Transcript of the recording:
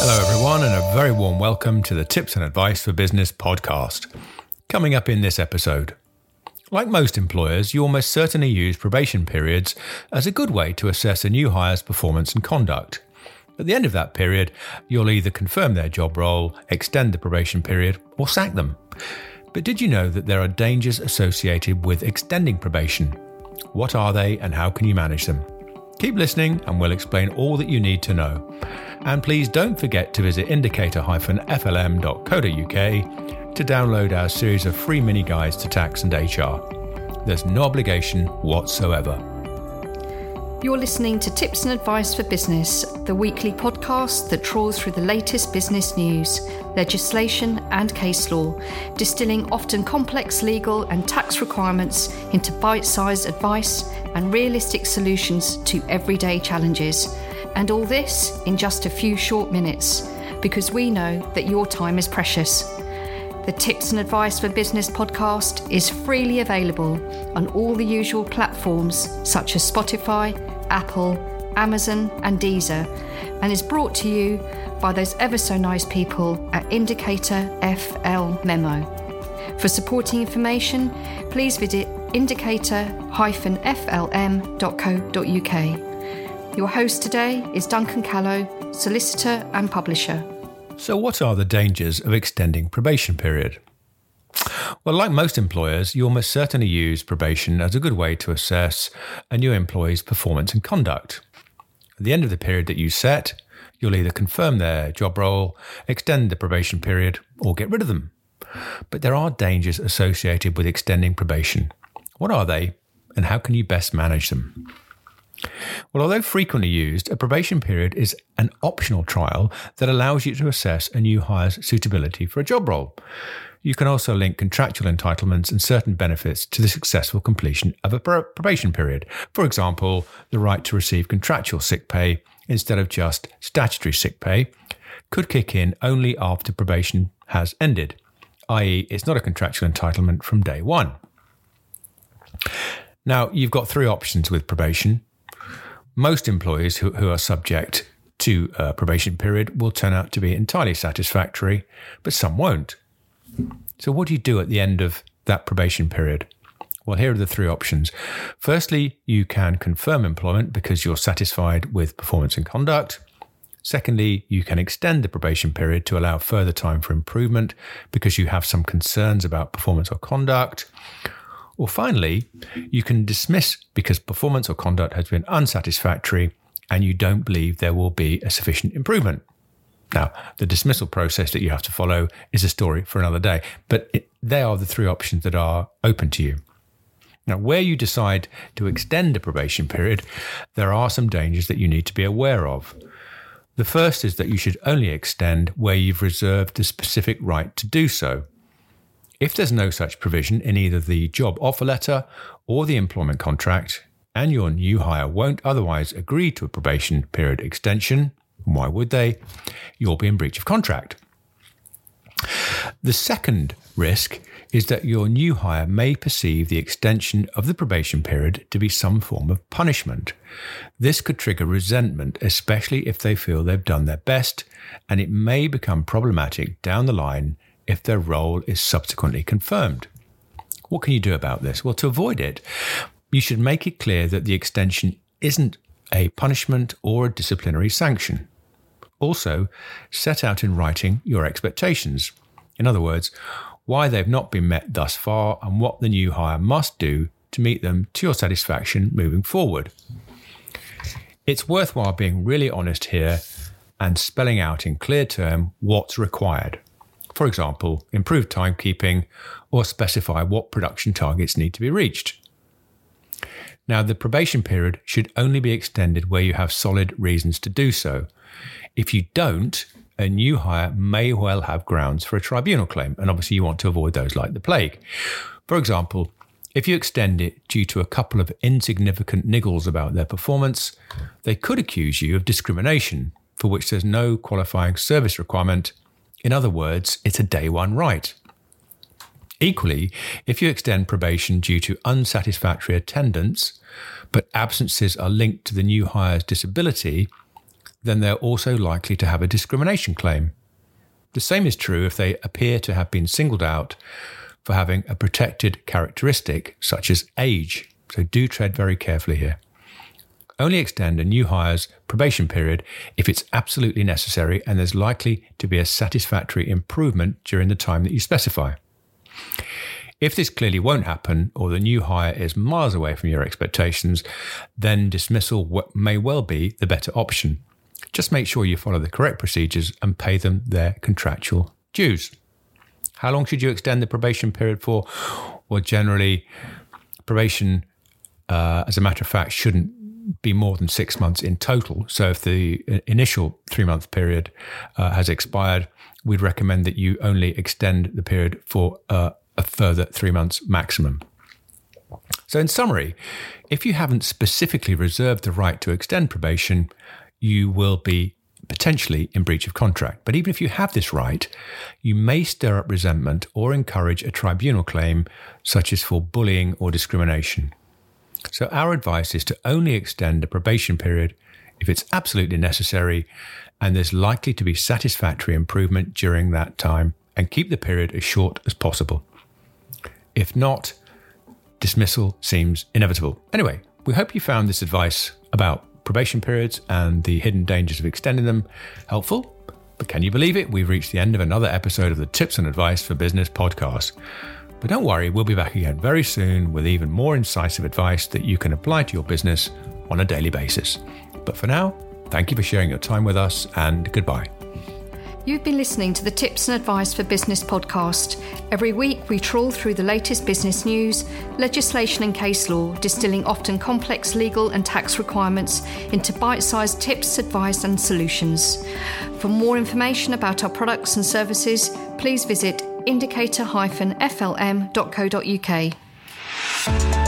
Hello, everyone, and a very warm welcome to the Tips and Advice for Business podcast. Coming up in this episode. Like most employers, you almost certainly use probation periods as a good way to assess a new hire's performance and conduct. At the end of that period, you'll either confirm their job role, extend the probation period, or sack them. But did you know that there are dangers associated with extending probation? What are they and how can you manage them? Keep listening and we'll explain all that you need to know. And please don't forget to visit indicator-flm.co.uk to download our series of free mini guides to tax and HR. There's no obligation whatsoever. You're listening to Tips and Advice for Business, the weekly podcast that trawls through the latest business news, legislation, and case law, distilling often complex legal and tax requirements into bite sized advice and realistic solutions to everyday challenges. And all this in just a few short minutes, because we know that your time is precious. The Tips and Advice for Business podcast is freely available on all the usual platforms such as Spotify, Apple, Amazon, and Deezer, and is brought to you by those ever so nice people at Indicator FL Memo. For supporting information, please visit indicator-flm.co.uk. Your host today is Duncan Callow, solicitor and publisher. So, what are the dangers of extending probation period? Well, like most employers, you almost certainly use probation as a good way to assess a new employee's performance and conduct. At the end of the period that you set, you'll either confirm their job role, extend the probation period, or get rid of them. But there are dangers associated with extending probation. What are they, and how can you best manage them? Well, although frequently used, a probation period is an optional trial that allows you to assess a new hire's suitability for a job role. You can also link contractual entitlements and certain benefits to the successful completion of a probation period. For example, the right to receive contractual sick pay instead of just statutory sick pay could kick in only after probation has ended, i.e., it's not a contractual entitlement from day one. Now, you've got three options with probation. Most employees who, who are subject to a probation period will turn out to be entirely satisfactory, but some won't. So, what do you do at the end of that probation period? Well, here are the three options. Firstly, you can confirm employment because you're satisfied with performance and conduct. Secondly, you can extend the probation period to allow further time for improvement because you have some concerns about performance or conduct. Or finally, you can dismiss because performance or conduct has been unsatisfactory and you don't believe there will be a sufficient improvement. Now, the dismissal process that you have to follow is a story for another day, but it, they are the three options that are open to you. Now, where you decide to extend a probation period, there are some dangers that you need to be aware of. The first is that you should only extend where you've reserved the specific right to do so. If there's no such provision in either the job offer letter or the employment contract, and your new hire won't otherwise agree to a probation period extension, why would they? You'll be in breach of contract. The second risk is that your new hire may perceive the extension of the probation period to be some form of punishment. This could trigger resentment, especially if they feel they've done their best, and it may become problematic down the line if their role is subsequently confirmed. What can you do about this? Well, to avoid it, you should make it clear that the extension isn't a punishment or a disciplinary sanction. Also, set out in writing your expectations. In other words, why they've not been met thus far and what the new hire must do to meet them to your satisfaction moving forward. It's worthwhile being really honest here and spelling out in clear term what's required. For example, improve timekeeping or specify what production targets need to be reached. Now, the probation period should only be extended where you have solid reasons to do so. If you don't, a new hire may well have grounds for a tribunal claim, and obviously you want to avoid those like the plague. For example, if you extend it due to a couple of insignificant niggles about their performance, they could accuse you of discrimination, for which there's no qualifying service requirement. In other words, it's a day one right. Equally, if you extend probation due to unsatisfactory attendance, but absences are linked to the new hire's disability, then they're also likely to have a discrimination claim. The same is true if they appear to have been singled out for having a protected characteristic, such as age. So do tread very carefully here. Only extend a new hire's probation period if it's absolutely necessary and there's likely to be a satisfactory improvement during the time that you specify. If this clearly won't happen, or the new hire is miles away from your expectations, then dismissal may well be the better option. Just make sure you follow the correct procedures and pay them their contractual dues. How long should you extend the probation period for? Well, generally, probation, uh, as a matter of fact, shouldn't be more than six months in total. So if the initial three month period uh, has expired, we'd recommend that you only extend the period for uh, a further three months maximum. So, in summary, if you haven't specifically reserved the right to extend probation, you will be potentially in breach of contract. But even if you have this right, you may stir up resentment or encourage a tribunal claim, such as for bullying or discrimination. So, our advice is to only extend a probation period if it's absolutely necessary and there's likely to be satisfactory improvement during that time, and keep the period as short as possible. If not, dismissal seems inevitable. Anyway, we hope you found this advice about probation periods and the hidden dangers of extending them helpful. But can you believe it? We've reached the end of another episode of the Tips and Advice for Business podcast. But don't worry, we'll be back again very soon with even more incisive advice that you can apply to your business on a daily basis. But for now, thank you for sharing your time with us and goodbye. You've been listening to the Tips and Advice for Business podcast. Every week, we trawl through the latest business news, legislation, and case law, distilling often complex legal and tax requirements into bite sized tips, advice, and solutions. For more information about our products and services, please visit indicator-flm.co.uk.